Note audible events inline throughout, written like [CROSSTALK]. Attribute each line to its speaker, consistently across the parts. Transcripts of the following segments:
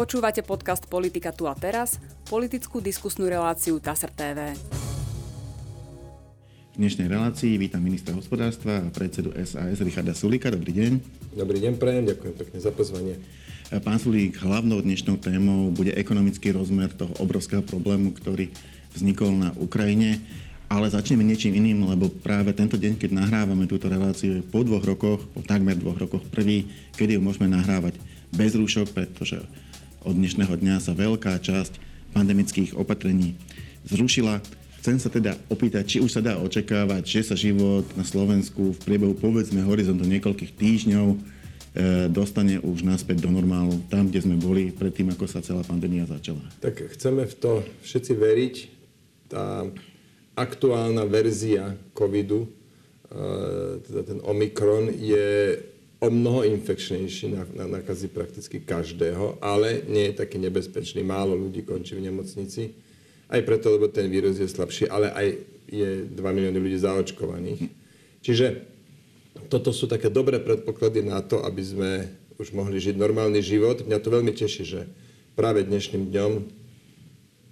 Speaker 1: Počúvate podcast Politika tu a teraz, politickú diskusnú reláciu TASR TV.
Speaker 2: V dnešnej relácii vítam ministra hospodárstva a predsedu SAS Richarda Sulika. Dobrý deň.
Speaker 3: Dobrý deň, prajem, ďakujem pekne za pozvanie.
Speaker 2: Pán Sulík, hlavnou dnešnou témou bude ekonomický rozmer toho obrovského problému, ktorý vznikol na Ukrajine. Ale začneme niečím iným, lebo práve tento deň, keď nahrávame túto reláciu, je po dvoch rokoch, po takmer dvoch rokoch prvý, kedy ju môžeme nahrávať bez rúšok, pretože od dnešného dňa sa veľká časť pandemických opatrení zrušila. Chcem sa teda opýtať, či už sa dá očakávať, že sa život na Slovensku v priebehu povedzme horizontu niekoľkých týždňov e, dostane už naspäť do normálu, tam, kde sme boli predtým, ako sa celá pandémia začala.
Speaker 3: Tak chceme v to všetci veriť. Tá aktuálna verzia covidu, eh, teda ten Omikron, je o mnoho infekčnejší, nakazí prakticky každého, ale nie je taký nebezpečný. Málo ľudí končí v nemocnici. Aj preto, lebo ten vírus je slabší, ale aj je 2 milióny ľudí zaočkovaných. Čiže toto sú také dobré predpoklady na to, aby sme už mohli žiť normálny život. Mňa to veľmi teší, že práve dnešným dňom,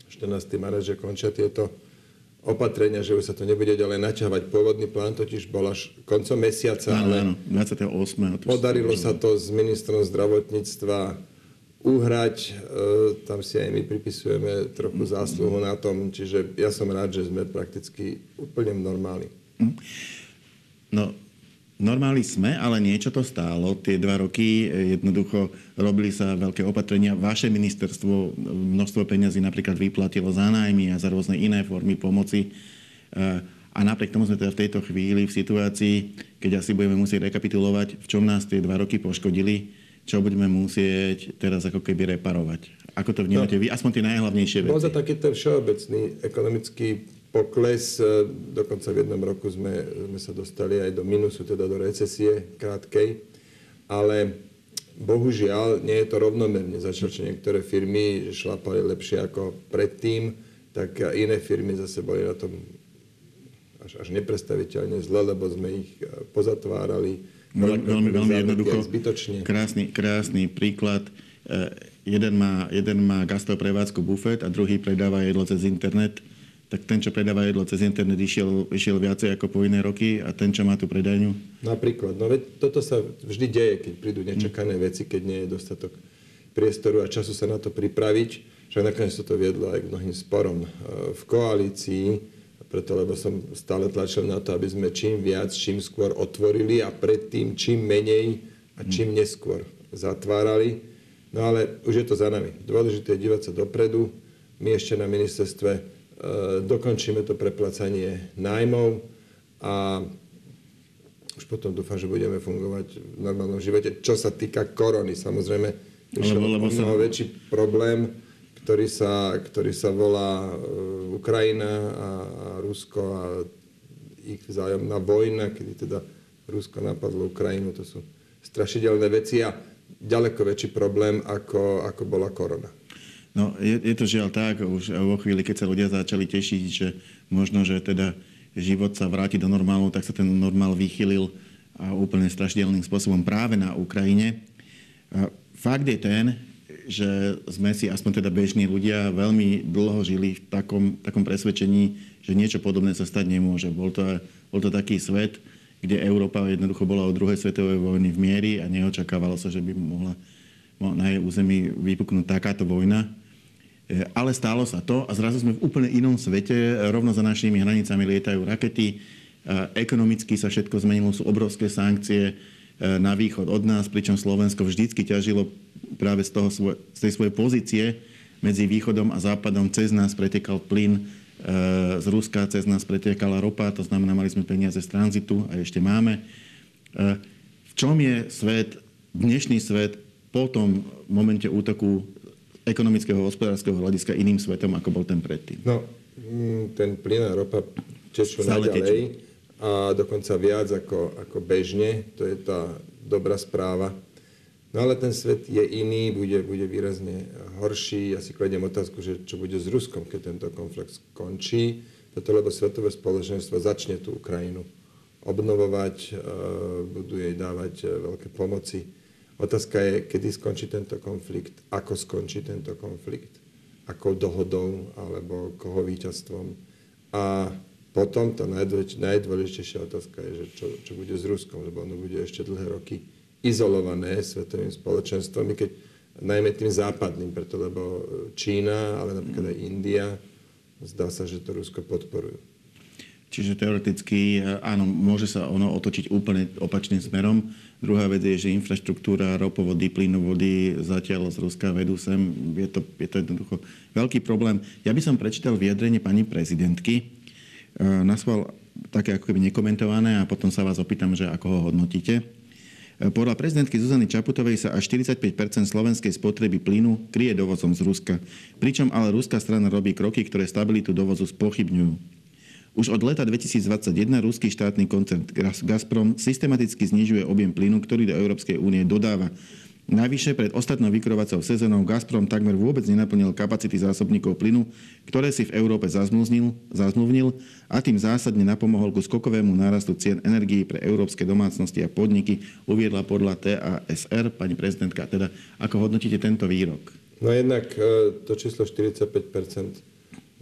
Speaker 3: 14. marec, že končia tieto opatrenia, že už sa to nebude ďalej naťahovať. Pôvodný plán totiž bol až koncom mesiaca,
Speaker 2: Áno,
Speaker 3: ale
Speaker 2: áno, 28.
Speaker 3: podarilo sa to s ministrom zdravotníctva uhrať. E, tam si aj my pripisujeme trochu zásluhu na tom, čiže ja som rád, že sme prakticky úplne normálni.
Speaker 2: Hm. No, Normáli sme, ale niečo to stálo. Tie dva roky e, jednoducho robili sa veľké opatrenia. Vaše ministerstvo množstvo peňazí napríklad vyplatilo za nájmy a za rôzne iné formy pomoci. E, a napriek tomu sme teda v tejto chvíli v situácii, keď asi budeme musieť rekapitulovať, v čom nás tie dva roky poškodili, čo budeme musieť teraz ako keby reparovať. Ako to vnímate no, vy? Aspoň tie najhlavnejšie veci.
Speaker 3: Bol za taký ten všeobecný ekonomický pokles. E, dokonca v jednom roku sme, sme sa dostali aj do minusu, teda do recesie krátkej. Ale bohužiaľ nie je to rovnomerne. Začal, že niektoré firmy šlapali lepšie ako predtým, tak iné firmy zase boli na tom až, až neprestaviteľne zle, lebo sme ich e, pozatvárali.
Speaker 2: Veľmi, veľmi, veľmi jednoducho. Zbytočne. Krásny, krásny príklad. E, jeden má, jeden má gastroprevádzku bufet a druhý predáva jedlo cez internet tak ten, čo predáva jedlo cez internet, išiel, išiel viacej ako po iné roky a ten, čo má tú predajňu?
Speaker 3: Napríklad. No veď toto sa vždy deje, keď prídu nečakané mm. veci, keď nie je dostatok priestoru a času sa na to pripraviť. Však nakoniec to viedlo aj k mnohým sporom e, v koalícii, preto lebo som stále tlačil na to, aby sme čím viac, čím skôr otvorili a predtým čím menej a mm. čím neskôr zatvárali. No ale už je to za nami. Dôležité je dívať sa dopredu. My ešte na ministerstve dokončíme to preplacanie nájmov a už potom dúfam, že budeme fungovať v normálnom živote. Čo sa týka korony, samozrejme, prišiel o mnoho sa... väčší problém, ktorý sa, ktorý sa volá e, Ukrajina a, a Rusko a ich vzájomná vojna, kedy teda Rusko napadlo Ukrajinu. To sú strašidelné veci a ďaleko väčší problém, ako, ako bola korona.
Speaker 2: No, je, je to žiaľ tak, už vo chvíli, keď sa ľudia začali tešiť, že možno, že teda život sa vráti do normálu, tak sa ten normál vychylil a úplne strašidelným spôsobom práve na Ukrajine. A fakt je ten, že sme si, aspoň teda bežní ľudia, veľmi dlho žili v takom, takom presvedčení, že niečo podobné sa stať nemôže. Bol to, bol to taký svet, kde Európa jednoducho bola od druhej svetovej vojny v miery a neočakávalo sa, že by mohla na jej území vypuknúť takáto vojna. E, ale stálo sa to a zrazu sme v úplne inom svete. Rovno za našimi hranicami lietajú rakety. E, ekonomicky sa všetko zmenilo, sú obrovské sankcie na východ od nás, pričom Slovensko vždycky ťažilo práve z, toho, z tej svojej pozície medzi východom a západom. Cez nás pretekal plyn z Ruska, cez nás pretekala ropa, to znamená, mali sme peniaze z tranzitu a ešte máme. V čom je svet, dnešný svet po tom momente útoku ekonomického hospodárskeho hľadiska iným svetom, ako bol ten predtým?
Speaker 3: No, mm, ten plyn a ropa tečú naďalej a dokonca viac ako, ako bežne. To je tá dobrá správa. No ale ten svet je iný, bude, bude výrazne horší. Ja si kladiem otázku, že čo bude s Ruskom, keď tento konflikt skončí. Preto, lebo svetové spoločenstvo začne tú Ukrajinu obnovovať, e, budú jej dávať e, veľké pomoci Otázka je, kedy skončí tento konflikt, ako skončí tento konflikt, akou dohodou alebo koho víťazstvom. A potom tá najdôležitejšia otázka je, že čo, čo bude s Ruskom, lebo ono bude ešte dlhé roky izolované svetovým spoločenstvom, keď najmä tým západným, preto lebo Čína, ale napríklad aj India, zdá sa, že to Rusko podporujú.
Speaker 2: Čiže teoreticky, áno, môže sa ono otočiť úplne opačným smerom. Druhá vec je, že infraštruktúra ropovody, plynovody zatiaľ z Ruska vedú sem. Je to, je to jednoducho veľký problém. Ja by som prečítal vyjadrenie pani prezidentky. E, nasval také ako keby nekomentované a potom sa vás opýtam, že ako ho hodnotíte. E, podľa prezidentky Zuzany Čaputovej sa až 45% slovenskej spotreby plynu kryje dovozom z Ruska. Pričom ale ruská strana robí kroky, ktoré stabilitu dovozu spochybňujú. Už od leta 2021 ruský štátny koncern Gazprom systematicky znižuje objem plynu, ktorý do Európskej únie dodáva. Najvyššie pred ostatnou vykrovacou sezónou Gazprom takmer vôbec nenaplnil kapacity zásobníkov plynu, ktoré si v Európe zazmluvnil a tým zásadne napomohol ku skokovému nárastu cien energií pre európske domácnosti a podniky, uviedla podľa TASR pani prezidentka. Teda ako hodnotíte tento výrok?
Speaker 3: No jednak e, to číslo 45%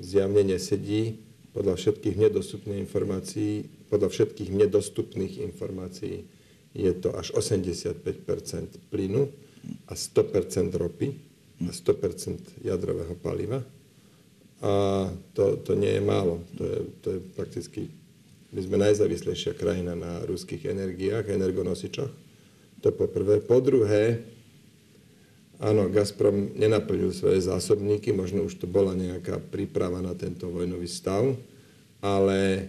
Speaker 3: zjavne nesedí podľa všetkých nedostupných informácií, podľa všetkých nedostupných informácií je to až 85% plynu a 100% ropy a 100% jadrového paliva. A to, to nie je málo. To je, to je prakticky... My sme najzávislejšia krajina na ruských energiách, energonosičoch. To po prvé. Po druhé, áno, Gazprom nenaplnil svoje zásobníky, možno už to bola nejaká príprava na tento vojnový stav, ale e,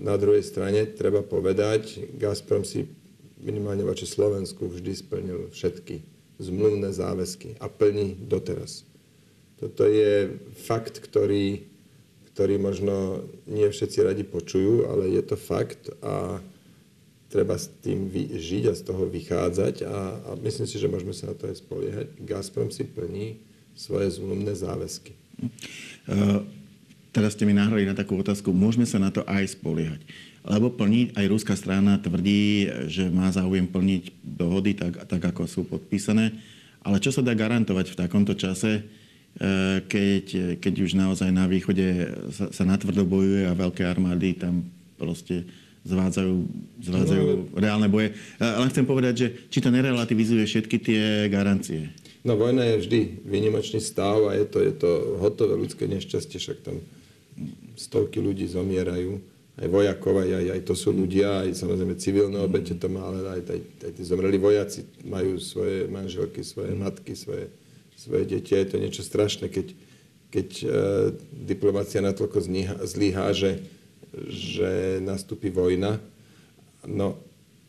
Speaker 3: na druhej strane treba povedať, Gazprom si minimálne voči Slovensku vždy splnil všetky zmluvné záväzky a plní doteraz. Toto je fakt, ktorý, ktorý možno nie všetci radi počujú, ale je to fakt a treba s tým žiť a z toho vychádzať a, a myslím si, že môžeme sa na to aj spoliehať. Gazprom si plní svoje zmluvné záväzky.
Speaker 2: Uh teraz ste mi nahrali na takú otázku, môžeme sa na to aj spoliehať. Lebo plní, aj ruská strana tvrdí, že má záujem plniť dohody tak, tak ako sú podpísané. Ale čo sa dá garantovať v takomto čase, e, keď, keď už naozaj na východe sa, sa natvrdo bojuje a veľké armády tam proste zvádzajú, zvádzajú no, reálne boje. Ale chcem povedať, že či to nerelativizuje všetky tie garancie.
Speaker 3: No vojna je vždy výnimočný stav a je to, je to hotové ľudské nešťastie, však tam stovky ľudí zomierajú, aj vojakov, aj, aj, aj to sú ľudia, aj samozrejme civilné obete to má, ale aj, aj, aj tí zomreli vojaci majú svoje manželky, svoje matky, svoje, svoje deti. Je to niečo strašné, keď, keď e, diplomácia natoľko zlyhá, že, že nastúpi vojna. No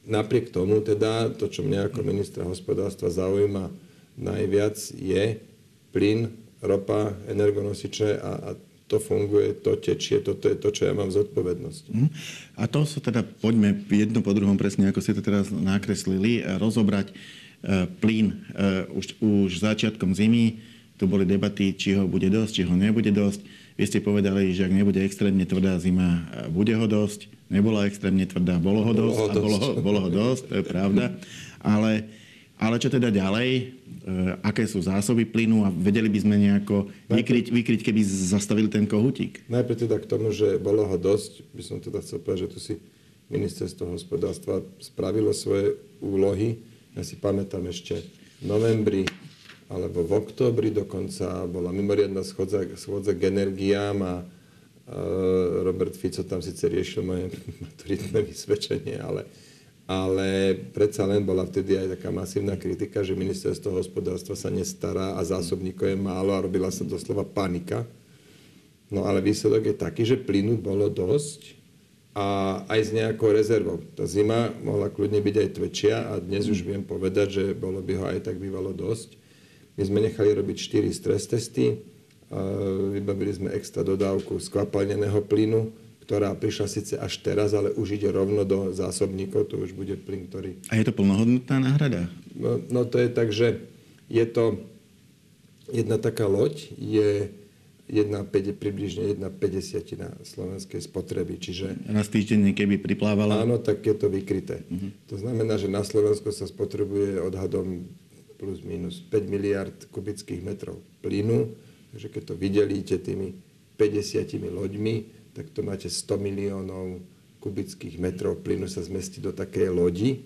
Speaker 3: napriek tomu teda, to, čo mňa ako ministra hospodárstva zaujíma najviac, je plyn, ropa, energonosiče a, a to funguje, to tečie, toto je to, čo ja mám zodpovednosť. Mm.
Speaker 2: A to sa teda, poďme jedno po druhom presne, ako ste to teraz nakreslili, e, rozobrať e, plyn e, už, už začiatkom zimy. Tu boli debaty, či ho bude dosť, či ho nebude dosť. Vy ste povedali, že ak nebude extrémne tvrdá zima, bude ho dosť. Nebola extrémne tvrdá, bolo ho dosť. Bolo ho dosť. Bolo, ho, bolo ho dosť, to je pravda. Ale ale čo teda ďalej? E, aké sú zásoby plynu a vedeli by sme nejako vykryť, vykryť keby zastavili ten kohutík?
Speaker 3: Najprv teda k tomu, že bolo ho dosť, by som teda chcel povedať, že tu si ministerstvo hospodárstva spravilo svoje úlohy. Ja si pamätám ešte v novembri alebo v októbri dokonca bola mimoriadná schodza, schodza k energiám a Robert Fico tam síce riešil moje [LAUGHS] maturitné vysvedčenie, ale ale predsa len bola vtedy aj taká masívna kritika, že ministerstvo hospodárstva sa nestará a zásobníkov je málo a robila sa doslova panika. No ale výsledok je taký, že plynu bolo dosť a aj s nejakou rezervou. Tá zima mohla kľudne byť aj tvečia a dnes už viem povedať, že bolo by ho aj tak bývalo dosť. My sme nechali robiť 4 stres testy, vybavili sme extra dodávku skvapalneného plynu, ktorá prišla síce až teraz, ale už ide rovno do zásobníkov, to už bude plyn, ktorý...
Speaker 2: A je to plnohodnotná náhrada?
Speaker 3: No, no to je tak, že je to jedna taká loď, je, 1,5, približne 1,50 na slovenskej spotreby. Čiže,
Speaker 2: Raz týždenne, keby priplávala?
Speaker 3: Áno, tak je to vykryté. Uh-huh. To znamená, že na Slovensku sa spotrebuje odhadom plus minus 5 miliard kubických metrov plynu. Takže keď to vydelíte tými 50 loďmi, tak to máte 100 miliónov kubických metrov plynu sa zmestí do takej lodi.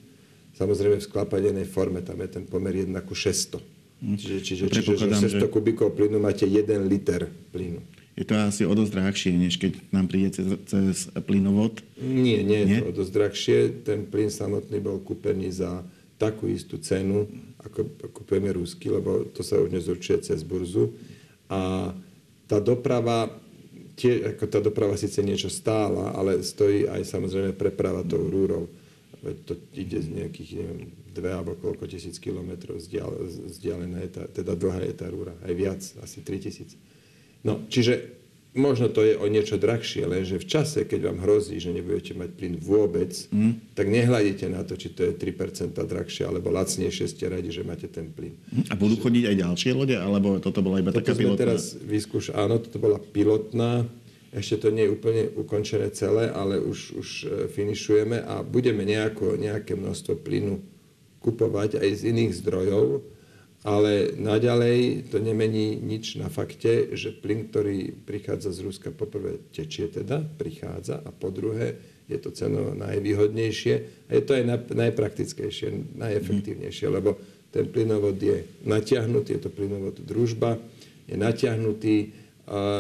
Speaker 3: Samozrejme v sklapadenej forme, tam je ten pomer 1 ku 600. Čiže, čiže, čiže že 600 že... kubíkov plynu máte 1 liter plynu.
Speaker 2: Je to asi o dosť drahšie, než keď nám príde cez, cez plynovod?
Speaker 3: Nie, nie je nie? to o dosť drahšie. Ten plyn samotný bol kúpený za takú istú cenu, ako kúpeme rusky, lebo to sa už nezurčuje cez burzu. A tá doprava, tie, ako tá doprava síce niečo stála, ale stojí aj samozrejme preprava tou rúrou. To ide z nejakých, neviem, dve alebo koľko tisíc kilometrov vzdialená je tá, teda dlhá je tá rúra, aj viac, asi 3000. No, čiže možno to je o niečo drahšie, lenže v čase, keď vám hrozí, že nebudete mať plyn vôbec, mm. tak nehľadíte na to, či to je 3% drahšie alebo lacnejšie, ste radi, že máte ten plyn.
Speaker 2: A budú chodiť aj ďalšie lode, alebo toto bola iba toto taká pilotná?
Speaker 3: teraz vyskúš, áno, toto bola pilotná, ešte to nie je úplne ukončené celé, ale už, už e, finišujeme a budeme nejako, nejaké množstvo plynu kupovať aj z iných zdrojov, ale naďalej to nemení nič na fakte, že plyn, ktorý prichádza z Ruska, poprvé tečie teda, prichádza a po druhé je to ceno najvýhodnejšie a je to aj najpraktickejšie, najefektívnejšie, lebo ten plynovod je natiahnutý, je to plynovod družba, je natiahnutý,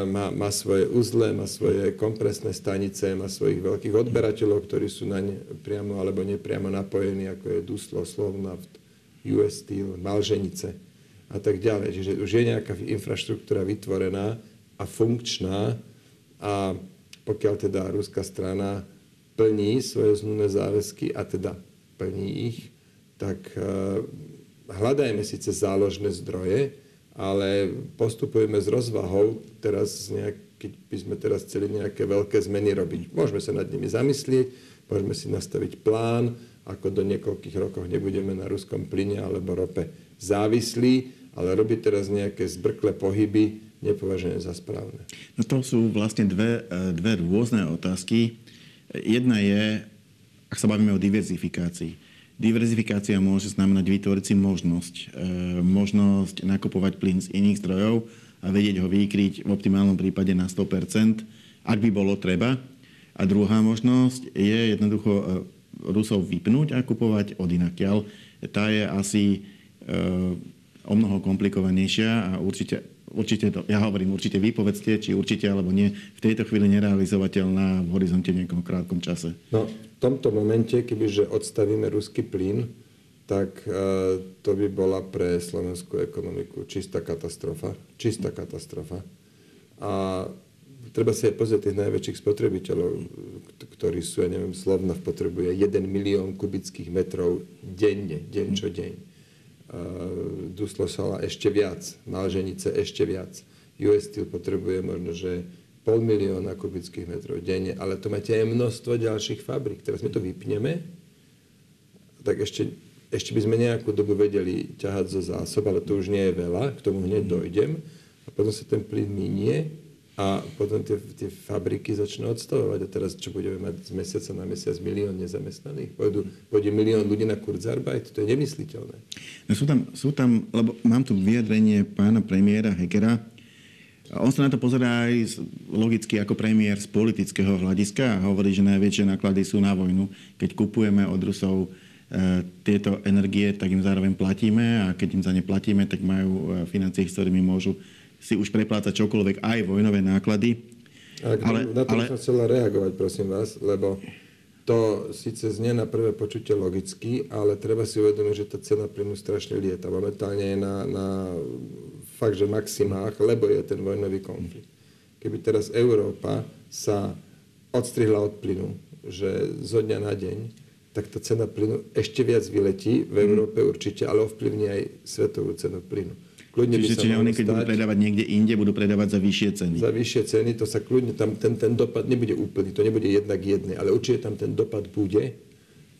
Speaker 3: má, má svoje uzle, má svoje kompresné stanice, má svojich veľkých odberateľov, ktorí sú na ne priamo alebo nepriamo napojení, ako je Duslo, Slovnaft, US Steel, Malženice a tak ďalej. Čiže už je nejaká infraštruktúra vytvorená a funkčná a pokiaľ teda ruská strana plní svoje zmluvné záväzky a teda plní ich, tak uh, hľadajme síce záložné zdroje, ale postupujeme s rozvahou, teraz nejak, keď by sme teraz chceli nejaké veľké zmeny robiť. Môžeme sa nad nimi zamyslieť, môžeme si nastaviť plán, ako do niekoľkých rokov nebudeme na ruskom plyne alebo rope závislí, ale robiť teraz nejaké zbrklé pohyby nepovažujem za správne.
Speaker 2: No to sú vlastne dve, e, dve rôzne otázky. Jedna je, ak sa bavíme o diverzifikácii. Diverzifikácia môže znamenať vytvoriť si možnosť. E, možnosť nakupovať plyn z iných zdrojov a vedieť ho vykryť v optimálnom prípade na 100%, ak by bolo treba. A druhá možnosť je jednoducho e, Rusov vypnúť a kupovať od inakiaľ. Tá je asi e, o mnoho komplikovanejšia a určite, určite to, ja hovorím určite vy povedzte, či určite alebo nie, v tejto chvíli nerealizovateľná v horizonte nejakom krátkom čase.
Speaker 3: No, v tomto momente, kebyže odstavíme ruský plyn, tak e, to by bola pre slovenskú ekonomiku čistá katastrofa. Čistá katastrofa. A treba si aj pozrieť tých najväčších spotrebiteľov, ktorí sú, ja neviem, Slovnav potrebuje 1 milión kubických metrov denne, deň čo deň. E, Duslosala ešte viac, Malženice ešte viac. US Steel potrebuje možno, že pol milióna kubických metrov denne, ale to máte aj množstvo ďalších fabrik. Teraz my to vypneme, tak ešte, ešte by sme nejakú dobu vedeli ťahať zo zásob, ale to už nie je veľa, k tomu hneď dojdem. A potom sa ten plyn minie a potom tie, tie fabriky začnú odstavovať. A teraz čo budeme mať z mesiaca na mesiac milión nezamestnaných? Pôjdu, pôjde milión ľudí na Kurzarbeit? To je nemysliteľné.
Speaker 2: No sú, tam, sú tam, lebo mám tu vyjadrenie pána premiéra Hegera, on sa na to pozerá aj logicky ako premiér z politického hľadiska a hovorí, že najväčšie náklady sú na vojnu. Keď kupujeme od Rusov e, tieto energie, tak im zároveň platíme a keď im za ne platíme, tak majú e, financie, s ktorými môžu si už preplácať čokoľvek, aj vojnové náklady.
Speaker 3: Ale, ale, na to ale... som chcela reagovať, prosím vás, lebo to síce znie na prvé počutie logicky, ale treba si uvedomiť, že tá cena plynu strašne lieta. Momentálne je na, na fakt, že maximách, lebo je ten vojnový konflikt. Keby teraz Európa sa odstrihla od plynu, že zo dňa na deň, tak tá cena plynu ešte viac vyletí v Európe určite, ale ovplyvní aj svetovú cenu plynu.
Speaker 2: Kľudne čiže, čiže oni, keď stať, budú predávať niekde inde, budú predávať za vyššie ceny.
Speaker 3: Za vyššie ceny, to sa kľudne, tam ten, ten dopad nebude úplný, to nebude jednak jedné, ale určite tam ten dopad bude.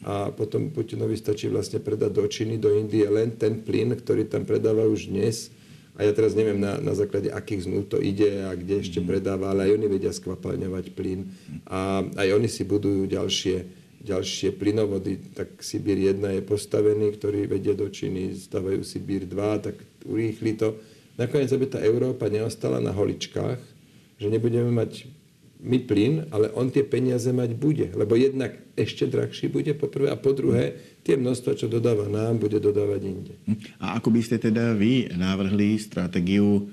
Speaker 3: A potom Putinovi stačí vlastne predať do Číny, do Indie len ten plyn, ktorý tam predáva už dnes a ja teraz neviem na, na základe akých zmluv to ide a kde ešte
Speaker 2: Mhm.
Speaker 3: predáva, ale aj oni vedia skvapalňovať plyn a aj oni si budujú ďalšie, ďalšie plynovody. Tak Sibír 1 je postavený, ktorý vedie do Číny, stavajú Sibír 2, tak urýchli to. Nakoniec, aby tá Európa neostala na holičkách, že nebudeme mať my plyn, ale on tie peniaze mať bude. Lebo jednak ešte drahší bude po prvé a po druhé tie množstva, čo dodáva nám, bude dodávať inde.
Speaker 2: A ako by ste teda vy navrhli stratégiu,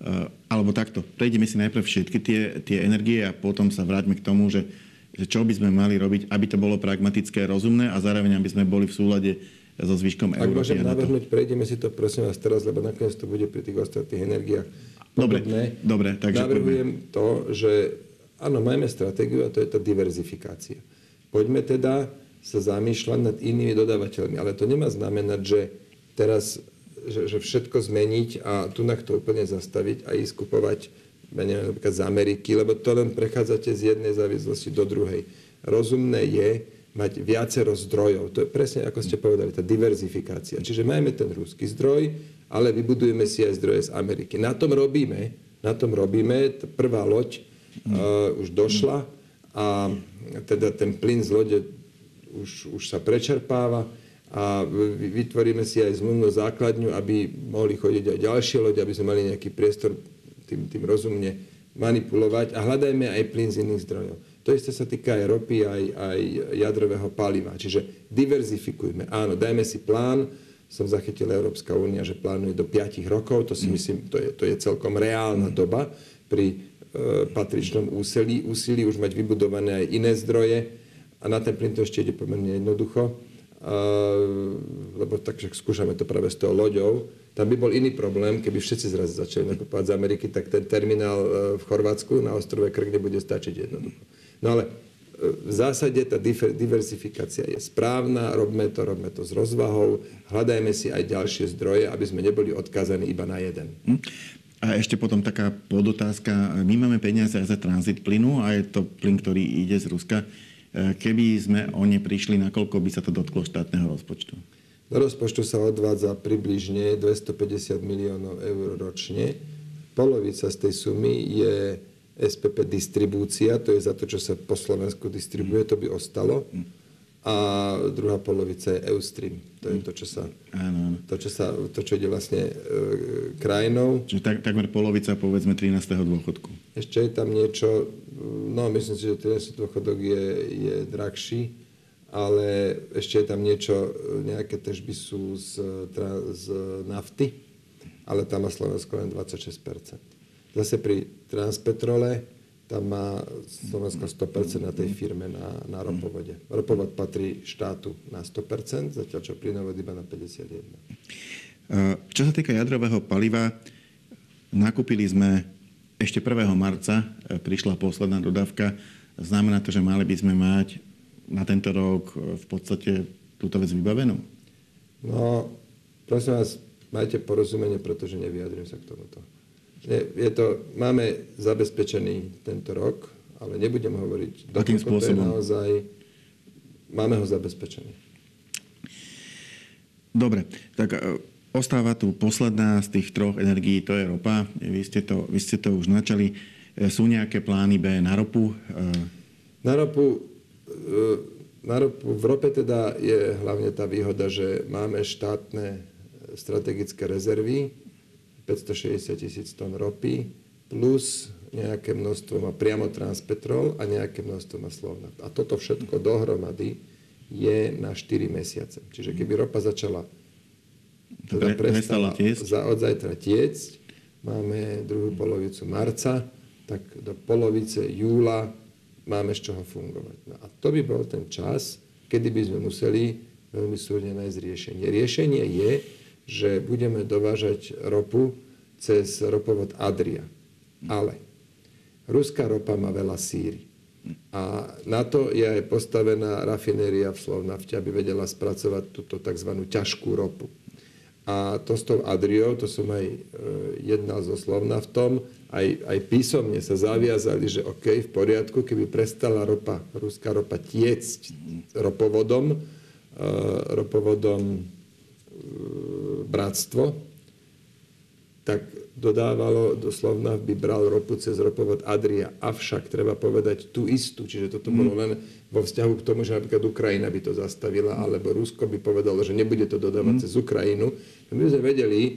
Speaker 2: eh, alebo takto, prejdeme si najprv všetky tie, tie energie a potom sa vráťme k tomu, že, že čo by sme mali robiť, aby to bolo pragmatické, rozumné a zároveň aby sme boli v súlade so zvyškom
Speaker 3: Ak
Speaker 2: Európy.
Speaker 3: môžem
Speaker 2: a NATO.
Speaker 3: navrhnúť, prejdeme si to prosím vás teraz, lebo nakoniec to bude pri tých ostatných energiách
Speaker 2: Dobre,
Speaker 3: podobné.
Speaker 2: dobre, takže
Speaker 3: Navrhujem to, že áno, máme stratégiu a to je tá diverzifikácia. Poďme teda sa zamýšľať nad inými dodávateľmi, ale to nemá znamenať, že teraz že, že všetko zmeniť a tu na to úplne zastaviť a ísť kupovať ja neviem, napríklad z Ameriky, lebo to len prechádzate z jednej závislosti do druhej. Rozumné je mať viacero zdrojov. To je presne ako ste povedali, tá diverzifikácia. Čiže máme ten ruský zdroj, ale vybudujeme si aj zdroje z Ameriky. Na tom robíme, na tom robíme. Tá prvá loď uh, už došla a teda ten plyn z lode už, už sa prečerpáva a vy- vytvoríme si aj zmluvnú základňu, aby mohli chodiť aj ďalšie lode, aby sme mali nejaký priestor tým, tým rozumne manipulovať a hľadajme aj plyn z iných zdrojov. To isté sa týka aj ropy, aj, aj jadrového paliva. Čiže diverzifikujme. Áno, dajme si plán. Som zachytil Európska únia, že plánuje do 5 rokov. To si myslím, to je, to je celkom reálna doba pri e, patričnom úsilí, úsilí už mať vybudované aj iné zdroje. A na ten plyn to ešte ide pomerne jednoducho. A, lebo takže skúšame to práve s tou loďou. Tam by bol iný problém, keby všetci zrazu začali nakupovať z Ameriky, tak ten terminál e, v Chorvátsku na ostrove Krk nebude stačiť jednoducho. No ale e, v zásade tá diversifikácia je správna, robme to, robme to s rozvahou, hľadajme si aj ďalšie zdroje, aby sme neboli odkázaní iba na jeden.
Speaker 2: Hm? A ešte potom taká podotázka. My máme peniaze aj za tranzit plynu a je to plyn, ktorý ide z Ruska. E, Keby sme o ne prišli, nakoľko by sa to dotklo štátneho rozpočtu?
Speaker 3: Do rozpočtu sa odvádza približne 250 miliónov eur ročne. Polovica z tej sumy je SPP distribúcia, to je za to, čo sa po Slovensku distribuje, to by ostalo. A druhá polovica je Eustream, to je to, čo sa,
Speaker 2: Áno, áno.
Speaker 3: to, čo, sa, to, čo ide vlastne e, krajinou.
Speaker 2: Čiže tak, takmer polovica, povedzme, 13. dôchodku.
Speaker 3: Ešte je tam niečo, no myslím si, že 13 dôchodok je, je drahší, ale ešte je tam niečo, nejaké tržby sú z, z nafty, ale tam má Slovensko len 26%. Zase pri Transpetrole tam má Slovensko 100% na tej firme na, na ropovode. Ropovod patrí štátu na 100%, zatiaľ čo plynovod iba na 51%.
Speaker 2: E, Čo sa týka jadrového paliva, nakúpili sme ešte 1. marca, e, prišla posledná dodávka. Znamená to, že mali by sme mať na tento rok e, v podstate túto vec vybavenú?
Speaker 3: No, prosím vás, majte porozumenie, pretože nevyjadrujem sa k tomuto. Je, to, máme zabezpečený tento rok, ale nebudem hovoriť,
Speaker 2: Akým
Speaker 3: dokoľko to je
Speaker 2: spôsobom?
Speaker 3: naozaj, máme ho zabezpečený.
Speaker 2: Dobre, tak e, ostáva tu posledná z tých troch energií, to je ropa. Vy ste to, vy ste to už načali. E, Sú nejaké plány B na ropu? E,
Speaker 3: Na ropu, na ropu, v rope teda je hlavne tá výhoda, že máme štátne strategické rezervy, 560 tisíc tón ropy, plus nejaké množstvo má priamo Transpetrol a nejaké množstvo má Slovnaft. A toto všetko dohromady je na 4 mesiace. Čiže keby ropa začala teda
Speaker 2: Pre- prestala tiecť?
Speaker 3: za, od zajtra tiecť, máme druhú polovicu marca, tak do polovice júla máme z čoho fungovať. No a to by bol ten čas, kedy by sme museli veľmi súrne nájsť riešenie. Riešenie je, že budeme dovážať ropu cez ropovod Adria. Ale ruská ropa má veľa síry. A na to je aj postavená rafinéria v Slovnafte, aby vedela spracovať túto tzv. ťažkú ropu. A to s tou Adriou, to som aj e, jednal so Slovnaftom, aj, aj písomne sa zaviazali, že OK, v poriadku, keby prestala ropa, ruská ropa tiecť ropovodom, e, ropovodom bratstvo, tak dodávalo, doslovna by bral ropu cez ropovod Adria. Avšak treba povedať tú istú, čiže toto mm. bolo len vo vzťahu k tomu, že napríklad Ukrajina by to zastavila, alebo Rusko by povedalo, že nebude to dodávať mm. cez Ukrajinu. My sme vedeli e,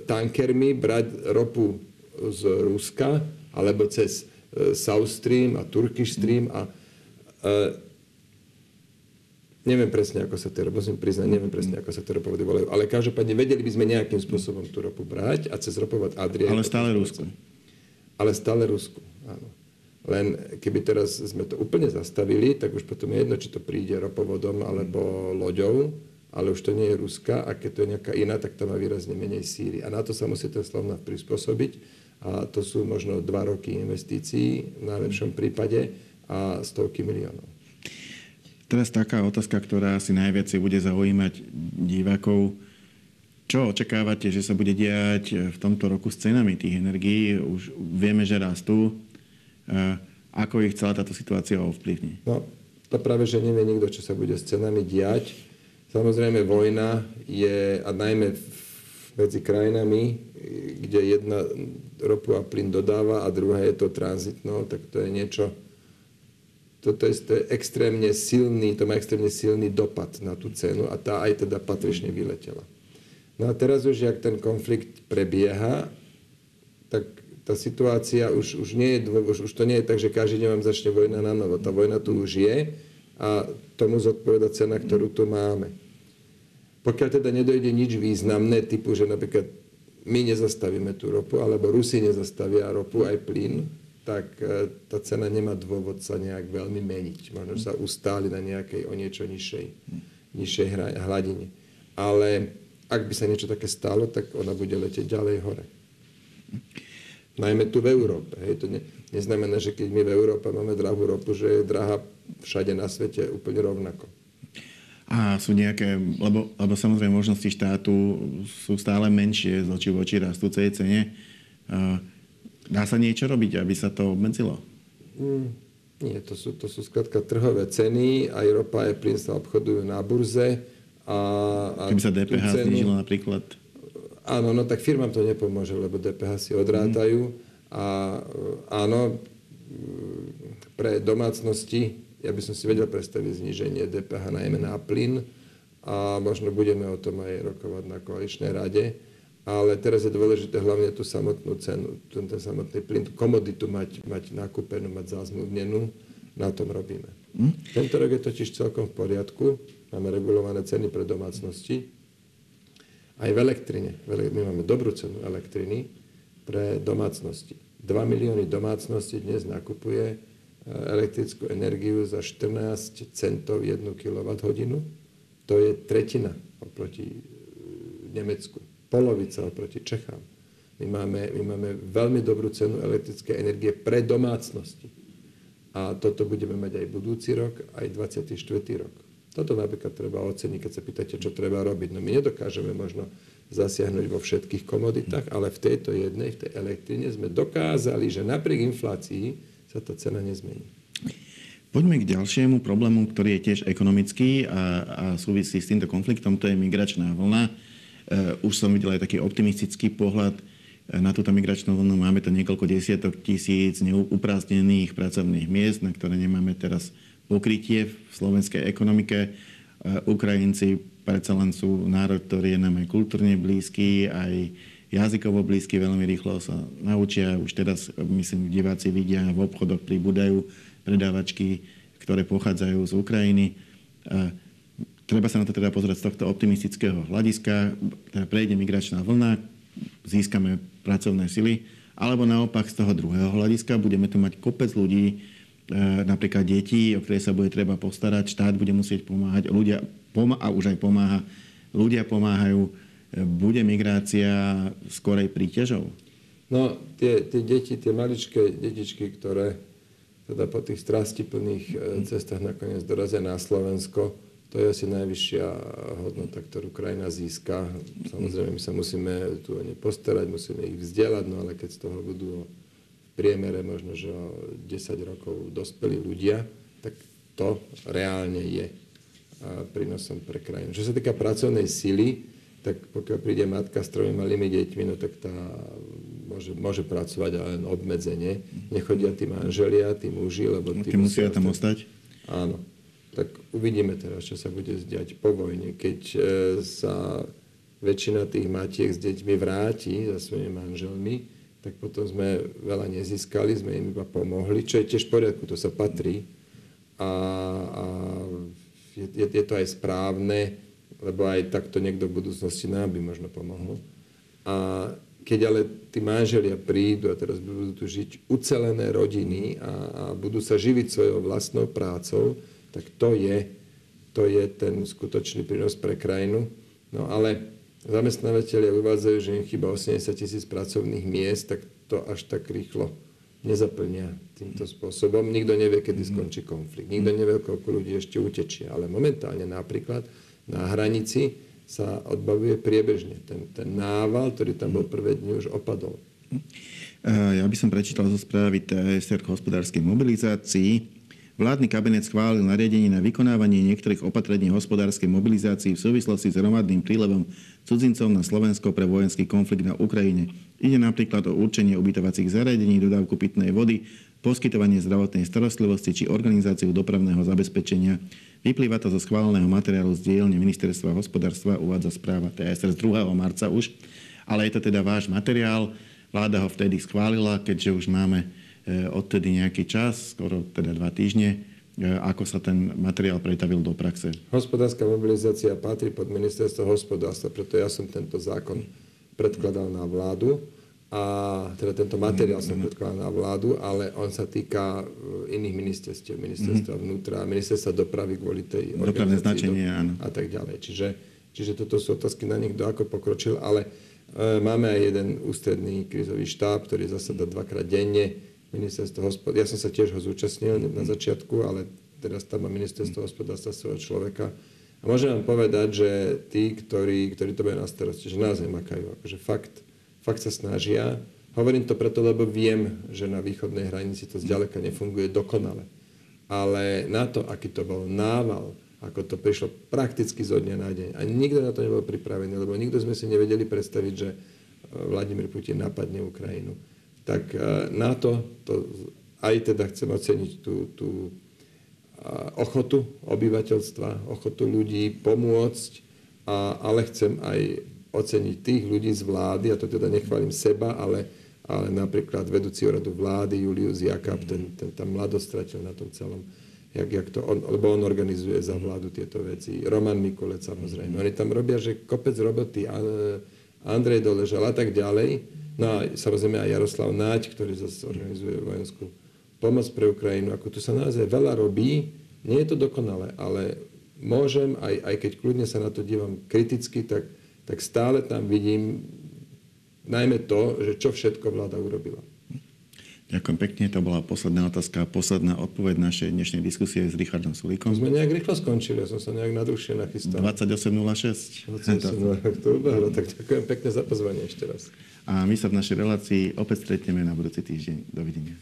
Speaker 3: tankermi brať ropu z Ruska, alebo cez e, South Stream a Turkish Stream a e, Neviem presne, ako sa tie musím priznať, neviem presne, ako sa tie ropovody volajú, ale každopádne vedeli by sme nejakým spôsobom tú ropu brať a cez ropovod Adria...
Speaker 2: Ale stále Rusku.
Speaker 3: Ale stále Rusku, áno. Len keby teraz sme to úplne zastavili, tak už potom je jedno, či to príde ropovodom alebo loďou, ale už to nie je Ruska a keď to je nejaká iná, tak to má výrazne menej síry. A na to sa musí ten Slovnaft prispôsobiť a to sú možno dva roky investícií v najlepšom prípade a stovky miliónov.
Speaker 2: Teraz taká otázka, ktorá asi najviac bude zaujímať divákov. Čo očakávate, že sa bude diať v tomto roku s cenami tých energií? Už vieme, že rastú. Ako ich celá táto situácia ovplyvní?
Speaker 3: No, to práve, že nevie nikto, čo sa bude s cenami diať. Samozrejme, vojna je, a najmä medzi krajinami, kde jedna ropu a plyn dodáva a druhá je to tranzitno, tak to je niečo, toto je, to je extrémne silný, to má extrémne silný dopad na tú cenu a tá aj teda patrične vyletela. No a teraz už, jak ten konflikt prebieha, tak tá situácia už, už, nie je, už, už to nie je tak, že každý deň vám začne vojna na novo. Tá vojna tu už je a tomu zodpoveda cena, ktorú tu máme. Pokiaľ teda nedojde nič významné, typu, že napríklad my nezastavíme tú ropu, alebo Rusi nezastavia ropu aj plyn, tak e, tá cena nemá dôvod sa nejak veľmi meniť. Možno sa ustáli na nejakej o niečo nižšej, nižšej hladine. Ale ak by sa niečo také stalo, tak ona bude letieť ďalej hore. Najmä tu v Európe. Hej. To ne, neznamená, že keď my v Európe máme drahú ropu, že je drahá všade na svete úplne rovnako.
Speaker 2: A sú nejaké, lebo, lebo samozrejme možnosti štátu sú stále menšie z oči voči rastúcej cene. Uh, Dá sa niečo robiť, aby sa to obmedzilo?
Speaker 3: Mm, nie, to sú, to sú skladka trhové ceny. Aj ropa, aj plyn sa obchodujú na burze. A, a
Speaker 2: Keby sa DPH cenu, znižilo napríklad?
Speaker 3: Áno, no tak firmám to nepomôže, lebo DPH si odrátajú. Mm. A áno, pre domácnosti, ja by som si vedel predstaviť zníženie DPH najmä na plyn a možno budeme o tom aj rokovať na koaličnej rade ale teraz je dôležité hlavne tú samotnú cenu, ten, ten samotný plyn, komoditu mať, mať nakúpenú, mať zazmluvnenú, na tom robíme. Hm? Tento rok je totiž celkom v poriadku, máme regulované ceny pre domácnosti, aj v elektrine. My máme dobrú cenu elektriny pre domácnosti. 2 milióny domácností dnes nakupuje e, elektrickú energiu za 14 centov 1 kWh. To je tretina oproti e, Nemecku polovica oproti Čechám. My máme, my máme veľmi dobrú cenu elektrickej energie pre domácnosti. A toto budeme mať aj budúci rok, aj 24. rok. Toto napríklad treba oceniť, keď sa pýtate, čo treba robiť. No my nedokážeme možno zasiahnuť vo všetkých komoditách, ale v tejto jednej, v tej elektrine sme dokázali, že napriek inflácii sa tá cena nezmení.
Speaker 2: Poďme k ďalšiemu problému, ktorý je tiež ekonomický a, a súvisí s týmto konfliktom, to je migračná vlna už som videl aj taký optimistický pohľad eh, na túto migračnú vlnu. Máme to niekoľko desiatok tisíc neuprázdnených pracovných miest, na ktoré nemáme teraz pokrytie v slovenskej ekonomike. Eh, Ukrajinci predsa len sú národ, ktorý je nám aj kultúrne blízky, aj jazykovo blízky, veľmi rýchlo sa naučia. Už teraz, myslím, diváci vidia, v obchodoch pribúdajú predávačky, ktoré pochádzajú z Ukrajiny treba sa na to teda pozrieť z tohto optimistického hľadiska. Teda prejde migračná vlna, získame pracovné sily, alebo naopak z toho druhého hľadiska budeme tu mať kopec ľudí, e, napríklad detí, o ktoré sa bude treba postarať, štát bude musieť pomáhať, ľudia a už aj pomáha, ľudia pomáhajú, bude migrácia skorej príťažou?
Speaker 3: No, tie, tie deti, tie maličké detičky, ktoré teda po tých strastiplných e, cestách nakoniec dorazia na Slovensko, to je asi najvyššia hodnota, ktorú krajina získa. Samozrejme, my sa musíme tu o ne postarať, musíme ich vzdelať, no ale keď z toho budú v priemere možno, že o 10 rokov dospelí ľudia, tak to reálne je prínosom pre krajinu. Čo sa týka pracovnej sily, tak pokiaľ príde matka s tromi malými deťmi, no tak tá môže, môže pracovať, ale len obmedzenie. Nechodia tí manželia, tí muži, lebo
Speaker 2: tí, tí musia tam ostať?
Speaker 3: Áno. Tak uvidíme teraz, čo sa bude zdiať po vojne. Keď e, sa väčšina tých matiek s deťmi vráti za svojimi manželmi, tak potom sme veľa nezískali, sme im iba pomohli, čo je tiež v poriadku, to sa patrí. A, a je, je, je to aj správne, lebo aj takto niekto v budúcnosti nám by možno pomohol. A keď ale tí manželia prídu a teraz budú tu žiť ucelené rodiny a, a budú sa živiť svojou vlastnou prácou, tak to je, to je ten skutočný prínos pre krajinu. No ale zamestnávateľia uvádzajú, že im chýba 80 tisíc pracovných miest, tak to až tak rýchlo nezaplnia týmto spôsobom. Nikto nevie, kedy skončí konflikt. Nikto nevie, koľko ľudí ešte utečie. Ale momentálne napríklad na hranici sa odbavuje priebežne. Ten, ten nával, ktorý tam bol prvé dni, už opadol.
Speaker 2: Ja by som prečítal zo správy TSR k hospodárskej mobilizácii. Vládny kabinet schválil nariadenie na vykonávanie niektorých opatrení hospodárskej mobilizácii v súvislosti s hromadným prílevom cudzincov na Slovensko pre vojenský konflikt na Ukrajine. Ide napríklad o určenie ubytovacích zariadení, dodávku pitnej vody, poskytovanie zdravotnej starostlivosti či organizáciu dopravného zabezpečenia. Vyplýva to zo schváleného materiálu z dielne Ministerstva hospodárstva, uvádza správa TSR z 2. marca už. Ale je to teda váš materiál. Vláda ho vtedy schválila, keďže už máme odtedy nejaký čas, skoro teda dva týždne, e, ako sa ten materiál pretavil do praxe.
Speaker 3: Hospodárska mobilizácia patrí pod ministerstvo hospodárstva, preto ja som tento zákon predkladal na vládu a teda tento materiál som predkladal na vládu, ale on sa týka e, iných ministerstiev, ministerstva mm-hmm. vnútra, ministerstva dopravy kvôli tej
Speaker 2: Dopravné značenie,
Speaker 3: áno. A tak ďalej. Čiže, čiže toto sú otázky na nich, kto ako pokročil, ale e, máme aj jeden ústredný krizový štáb, ktorý zasada dvakrát denne ministerstvo hospodárstva. Ja som sa tiež ho zúčastnil na začiatku, ale teraz tam má ministerstvo hospodárstva svojho človeka. A môžem vám povedať, že tí, ktorí, ktorí to majú na starosti, že nás nemakajú. Akože fakt, fakt sa snažia. Hovorím to preto, lebo viem, že na východnej hranici to zďaleka nefunguje dokonale. Ale na to, aký to bol nával, ako to prišlo prakticky zo dňa na deň. A nikto na to nebol pripravený, lebo nikto sme si nevedeli predstaviť, že Vladimír Putin napadne Ukrajinu tak e, na to, to aj teda chcem oceniť tú, tú e, ochotu obyvateľstva, ochotu ľudí pomôcť, a, ale chcem aj oceniť tých ľudí z vlády, a to teda nechválim seba, ale, ale napríklad vedúci radu vlády Julius Jakab, ten, ten tam mladostratil na tom celom, jak, jak to on, lebo on organizuje za vládu tieto veci. Roman Mikulec samozrejme. Oni tam robia, že kopec roboty, Andrej Doležal a tak ďalej No a samozrejme aj Jaroslav Náď, ktorý zase organizuje vojenskú pomoc pre Ukrajinu. Ako tu sa naozaj veľa robí, nie je to dokonalé, ale môžem, aj, aj keď kľudne sa na to dívam kriticky, tak, tak stále tam vidím najmä to, že čo všetko vláda urobila.
Speaker 2: Ďakujem pekne, to bola posledná otázka posledná odpoveď našej dnešnej diskusie s Richardom Sulíkom.
Speaker 3: Sme nejak rýchlo skončili, ja som sa nejak nadruhšie nachystal.
Speaker 2: 28.06.
Speaker 3: 28.06, tak ďakujem pekne za pozvanie ešte raz.
Speaker 2: A my sa v našej relácii opäť stretneme na budúci týždeň. Dovidenia.